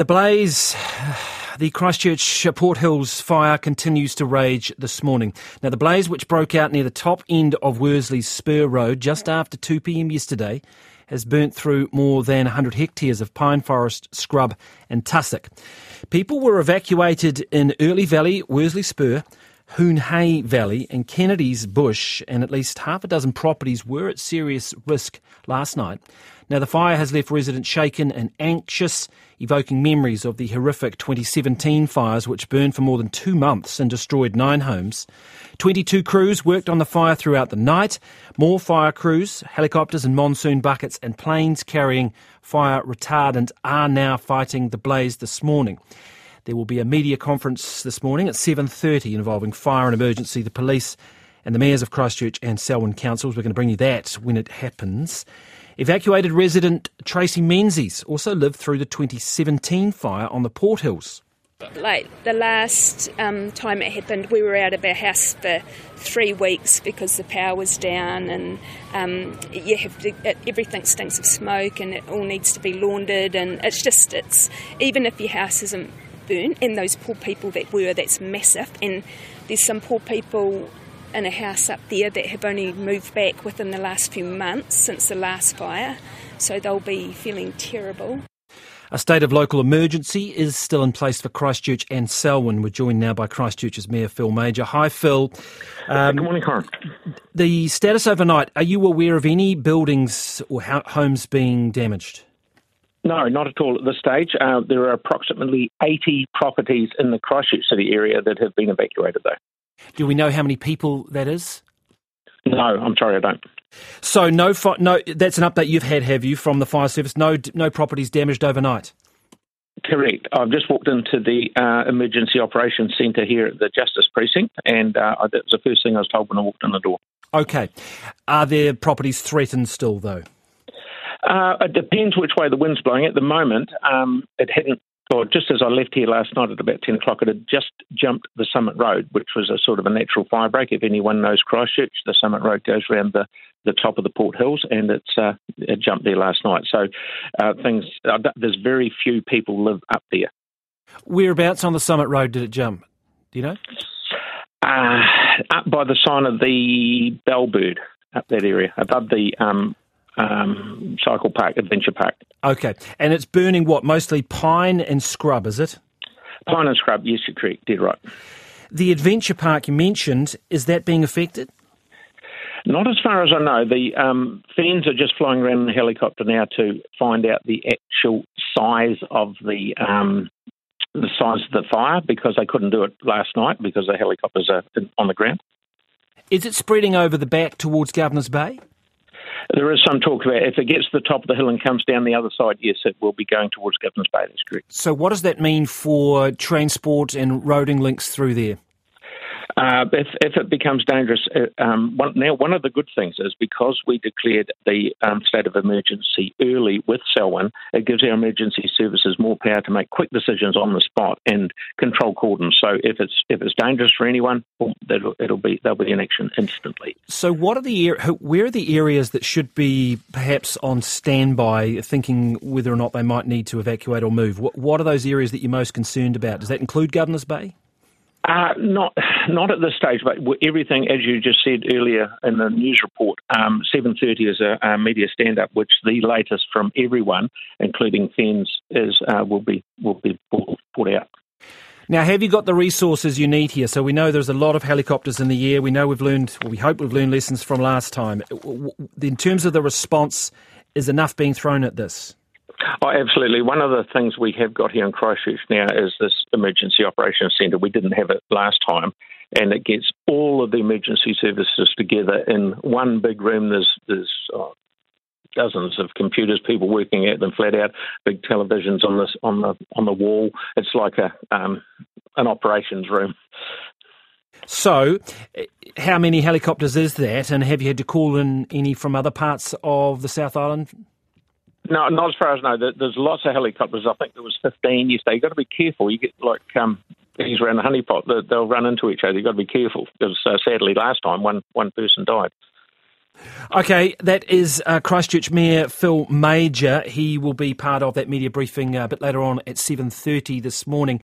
The blaze, the Christchurch Port Hills fire continues to rage this morning. Now, the blaze, which broke out near the top end of Worsley's Spur Road just after 2 pm yesterday, has burnt through more than 100 hectares of pine forest, scrub, and tussock. People were evacuated in Early Valley, Worsley Spur, Hoon Hay Valley, and Kennedy's Bush, and at least half a dozen properties were at serious risk last night. Now, the fire has left residents shaken and anxious, evoking memories of the horrific 2017 fires which burned for more than two months and destroyed nine homes. 22 crews worked on the fire throughout the night. More fire crews, helicopters and monsoon buckets and planes carrying fire retardant are now fighting the blaze this morning. There will be a media conference this morning at 7.30 involving fire and emergency, the police and the mayors of Christchurch and Selwyn councils. We're going to bring you that when it happens. Evacuated resident Tracy Menzies also lived through the 2017 fire on the Port Hills. Like the last um, time it happened, we were out of our house for three weeks because the power was down, and um, you have to, it, everything stinks of smoke, and it all needs to be laundered, and it's just it's even if your house isn't burnt, and those poor people that were, that's massive, and there's some poor people in a house up there that have only moved back within the last few months since the last fire, so they'll be feeling terrible. A state of local emergency is still in place for Christchurch and Selwyn. We're joined now by Christchurch's Mayor Phil Mauger. Hi, Phil. Um, Good morning, Corin. The status overnight, are you aware of any buildings or homes being damaged? No, not at all at this stage. Uh, there are approximately 80 properties in the Christchurch City area that have been evacuated, though. Do we know how many people that is? No, I'm sorry, I don't. So no, no. That's an update you've had, have you, from the fire service? No, no properties damaged overnight. Correct. I've just walked into the uh, emergency operations centre here at the Justice Precinct, and uh, that was the first thing I was told when I walked in the door. Okay. Are there properties threatened still, though? Uh, it depends which way the wind's blowing. At the moment, um, it hadn't or just as I left here last night at about 10 o'clock, it had just jumped the Summit Road, which was a sort of a natural fire break. If anyone knows Christchurch, the Summit Road goes around the, the top of the Port Hills, and it's uh, it jumped there last night. So uh, things uh, there's very few people live up there. Whereabouts on the Summit Road did it jump? Do you know? Uh, up by the sign of the Bellbird, up that area, above the um, um, cycle park, adventure park. Okay, and it's burning what? Mostly pine and scrub, is it? Pine and scrub, yes, you're correct, dead right. The adventure park you mentioned, is that being affected? Not as far as I know. The um, FENZ are just flying around in a helicopter now to find out the actual size of the um, the size of the fire because they couldn't do it last night because the helicopters are on the ground. Is it spreading over the back towards Governor's Bay? There is some talk about if it gets to the top of the hill and comes down the other side, yes, it will be going towards Governor's Bay. That's correct. So, what does that mean for transport and roading links through there? Uh, if, if it becomes dangerous, uh, um, one, now one of the good things is because we declared the um, state of emergency early with Selwyn, it gives our emergency services more power to make quick decisions on the spot and control cordons. So if it's if it's dangerous for anyone, well, it'll, it'll be they'll be in action instantly. So what are the where are the areas that should be perhaps on standby, thinking whether or not they might need to evacuate or move? What, what are those areas that you're most concerned about? Does that include Governor's Bay? Uh, not, not at this stage, but everything, as you just said earlier in the news report, um, 7:30 is a, a media stand-up, which the latest from everyone, including FENZ, is uh, will be will be put out. Now, have you got the resources you need here? So we know there's a lot of helicopters in the air. We know we've learned, well, we hope we've learned lessons from last time. Uh, in terms of the response, is enough being thrown at this? Oh, absolutely. One of the things we have got here in Christchurch now is this emergency operations centre. We didn't have it last time, and it gets all of the emergency services together in one big room. There's there's oh, dozens of computers, people working at them flat out, big televisions on this on the on the wall. It's like a um, an operations room. So, how many helicopters is that, and have you had to call in any from other parts of the South Island? No, not as far as I know. There's lots of helicopters. I think there was 15 yesterday. You've got to be careful. You get like um, things around the honeypot, they'll run into each other. You've got to be careful because uh, sadly last time one, one person died. Okay, that is uh, Christchurch Mayor Phil Mauger. He will be part of that media briefing uh, a bit later on at 7.30 this morning.